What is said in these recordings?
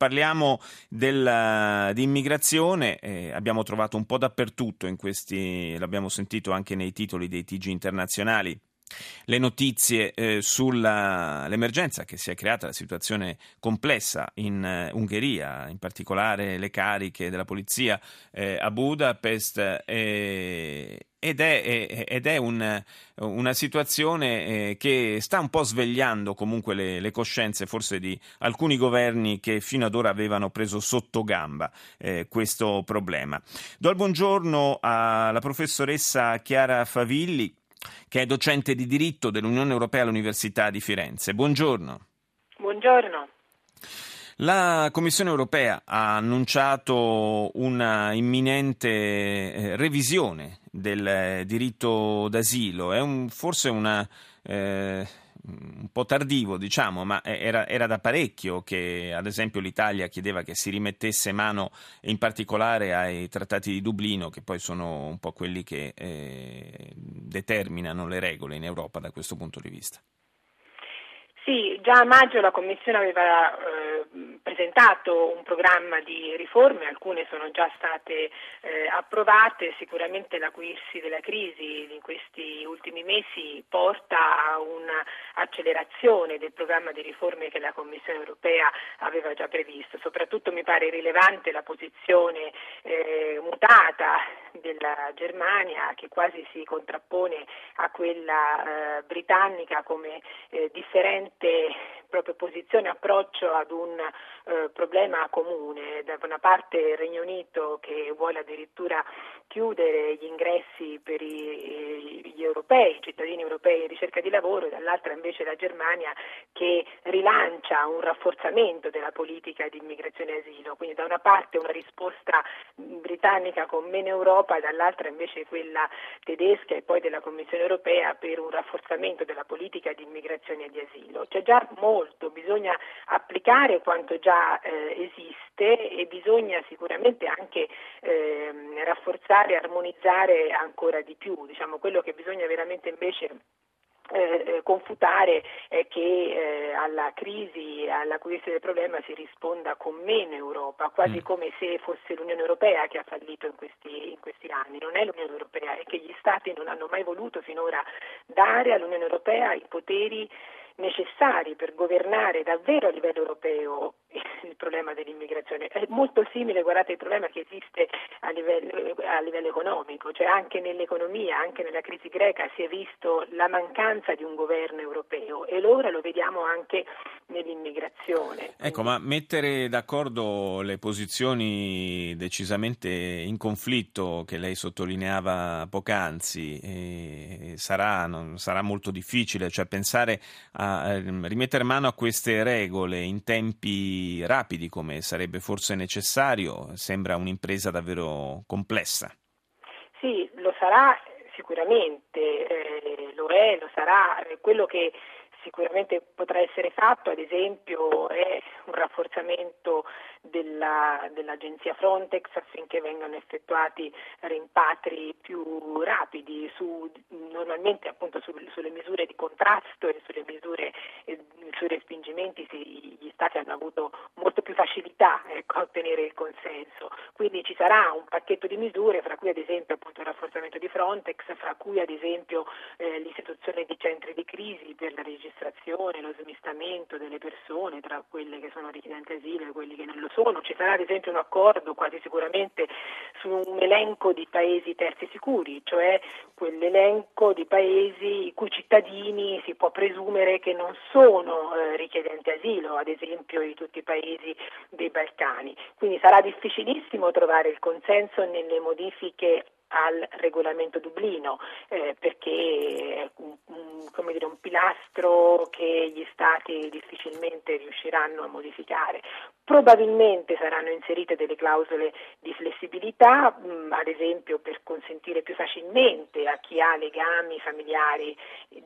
Parliamo del, di immigrazione, eh, abbiamo trovato un po' dappertutto in questi, l'abbiamo sentito anche nei titoli dei TG internazionali, le notizie eh, sull'emergenza che si è creata, la situazione complessa in uh, Ungheria, in particolare le cariche della polizia eh, a Budapest. Eh, ed è, ed è un, una situazione eh, che sta un po' svegliando comunque le, le, coscienze forse di alcuni governi che fino ad ora avevano preso sotto gamba eh, questo problema. Do il buongiorno alla professoressa Chiara Favilli che è docente di diritto dell'Unione Europea all'Università di Firenze. Buongiorno. Buongiorno. La Commissione europea ha annunciato una imminente eh, revisione del diritto d'asilo. È un, forse una, eh, un po' tardivo, diciamo, ma era, era, da parecchio che, ad esempio, l'Italia chiedeva che si rimettesse mano in particolare ai trattati di Dublino, che poi sono un po' quelli che eh, determinano le regole in Europa da questo punto di vista. Sì, già a maggio la Commissione aveva eh, presentato un programma di riforme, alcune sono già state eh, approvate, sicuramente l'acuirsi della crisi in questi ultimi mesi porta a un'accelerazione del programma di riforme che la Commissione europea aveva già previsto, soprattutto mi pare rilevante la posizione eh, mutata della Germania che quasi si contrappone a quella eh, britannica come eh, differente proprio posizione, approccio ad un eh, problema comune. Da una parte il Regno Unito che vuole addirittura chiudere gli ingressi per i, gli europei, i cittadini europei in ricerca di lavoro, e dall'altra invece la Germania che rilancia un rafforzamento della politica di immigrazione e asilo. Quindi da una parte una risposta britannica con meno Europa e dall'altra invece quella tedesca e poi della Commissione europea per un rafforzamento della politica di immigrazione e di asilo c'è già molto, bisogna applicare quanto già eh, esiste e bisogna sicuramente anche eh, rafforzare, armonizzare ancora di più. Diciamo, quello che bisogna veramente invece eh, eh confutare è che eh, alla crisi, all'acuirsi del problema si risponda con meno Europa, quasi mm. come se fosse l'Unione Europea che ha fallito in questi, in questi, anni. Non è l'Unione Europea, è che gli Stati non hanno mai voluto finora dare all'Unione Europea i poteri necessari per governare davvero a livello europeo il problema dell'immigrazione. È molto simile, guardate, il problema che esiste a livello, a livello, economico, cioè anche nell'economia, anche nella crisi greca si è visto la mancanza di un governo europeo e ora lo vediamo anche nell'immigrazione. Ecco, ma mettere d'accordo le posizioni decisamente in conflitto che lei sottolineava poc'anzi eh, sarà, non, sarà molto difficile, cioè pensare a eh, rimettere mano a queste regole in tempi rapidi come sarebbe forse necessario sembra un'impresa davvero complessa. Sì, lo sarà sicuramente, eh, lo è, lo sarà. Quello che sicuramente potrà essere fatto, ad esempio, è un rafforzamento della, dell'agenzia Frontex affinché vengano effettuati rimpatri più rapidi, su, normalmente appunto su, sulle misure di contrasto e sulle misure eh, sui respingimenti sì, gli Stati hanno avuto molto più facilità ecco, a ottenere il consenso. Quindi ci sarà un pacchetto di misure, fra cui ad esempio appunto, il rafforzamento di Frontex, fra cui ad esempio eh, l'istituzione di centri di crisi per la registrazione, lo smistamento delle persone tra quelle che sono richiedenti asilo e quelli che non lo sono. Ci sarà ad esempio un accordo quasi sicuramente su un elenco di paesi terzi sicuri, cioè quell'elenco di paesi i cui cittadini si può presumere che non sono eh, richiedenti asilo, ad esempio di tutti i paesi dei Balcani. Quindi sarà difficilissimo trovare il consenso nelle modifiche al regolamento Dublino eh, perché come dire, un pilastro che gli Stati difficilmente riusciranno a modificare. Probabilmente saranno inserite delle clausole di flessibilità, mh, mm, ad esempio per consentire più facilmente a chi ha legami familiari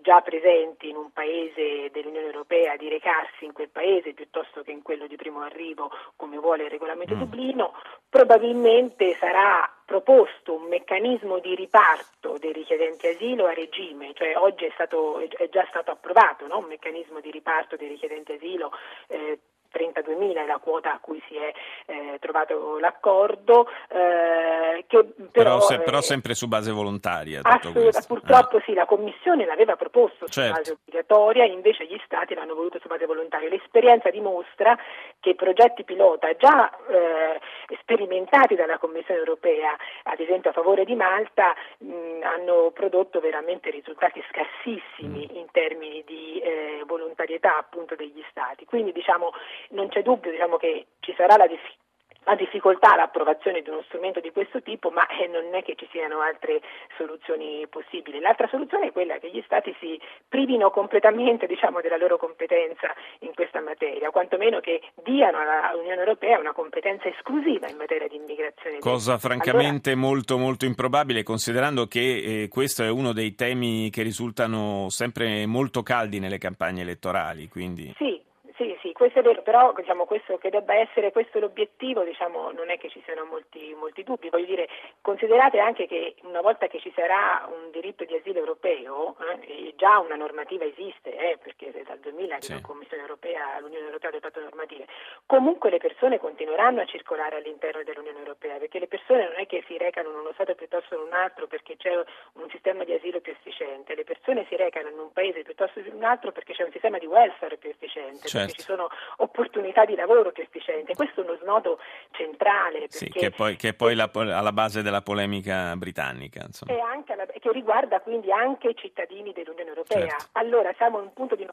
già presenti in un paese dell'Unione Europea di recarsi in quel paese piuttosto che in quello di primo arrivo come vuole il regolamento mm. Dublino, probabilmente sarà proposto un meccanismo di riparto dei richiedenti asilo a regime, cioè oggi è, stato, è già stato approvato no? un meccanismo di riparto dei richiedenti asilo eh, 32.000 è la quota a cui si è eh, trovato l'accordo. Eh, però, però, se, però, sempre su base volontaria. Assolut- purtroppo ah. sì, la Commissione l'aveva proposto su certo. base obbligatoria, invece gli Stati l'hanno voluto su base volontaria. L'esperienza dimostra che i progetti pilota già eh, sperimentati dalla Commissione europea, ad esempio a favore di Malta, mh, hanno prodotto veramente risultati scarsissimi mm. in termini di eh, volontarietà appunto degli Stati. Quindi diciamo non c'è dubbio diciamo, che ci sarà la difficoltà ha difficoltà l'approvazione di uno strumento di questo tipo, ma eh, non è che ci siano altre soluzioni possibili. L'altra soluzione è quella che gli Stati si privino completamente diciamo, della loro competenza in questa materia, quantomeno che diano all'Unione Europea una competenza esclusiva in materia di immigrazione. Cosa francamente allora, molto, molto improbabile, considerando che eh, questo è uno dei temi che risultano sempre molto caldi nelle campagne elettorali. Quindi... Sì, sì, sì, questo è vero, però diciamo, questo, che debba essere questo l'obiettivo diciamo, non è che ci siano molti, molti, dubbi. Voglio dire, considerate anche che una volta che ci sarà un diritto di asilo europeo, eh, già una normativa esiste, eh, perché è dal 2000 che sì. la Commissione europea, l'Unione europea ha adottato normative, comunque le persone continueranno a circolare all'interno dell'Unione europea, perché le persone non è che si recano in uno Stato piuttosto che in un altro perché c'è un sistema di asilo più efficiente, le persone si recano in un paese piuttosto che in un altro perché c'è un sistema di welfare più efficiente. Certo certo. ci sono opportunità di lavoro più efficienti. Questo è uno snodo centrale. Sì, che, poi, che è poi la, alla base della polemica britannica. E alla, che riguarda quindi anche i cittadini dell'Unione Europea. Certo. Allora siamo in un punto di non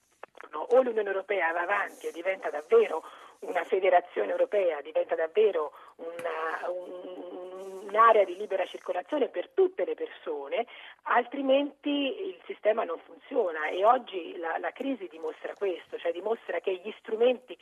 o l'Unione Europea va avanti e diventa davvero una federazione europea, diventa davvero una, un, un'area di libera circolazione per tutte le persone, altrimenti il sistema non funziona e oggi la, la crisi dimostra questo, cioè dimostra che gli strumenti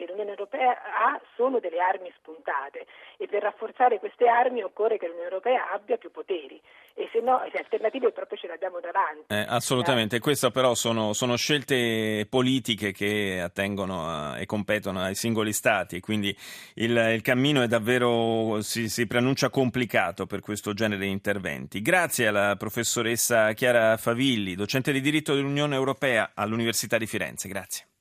ha sono delle armi spuntate e per rafforzare queste armi occorre che l'Unione Europea abbia più poteri e se no le alternative proprio ce le abbiamo davanti. Eh, assolutamente, eh. queste però sono, sono, scelte politiche che attengono a, e competono ai singoli stati, quindi il, il cammino è davvero, si, si preannuncia complicato per questo genere di interventi. Grazie alla professoressa Chiara Favilli, docente di diritto dell'Unione Europea all'Università di Firenze. Grazie.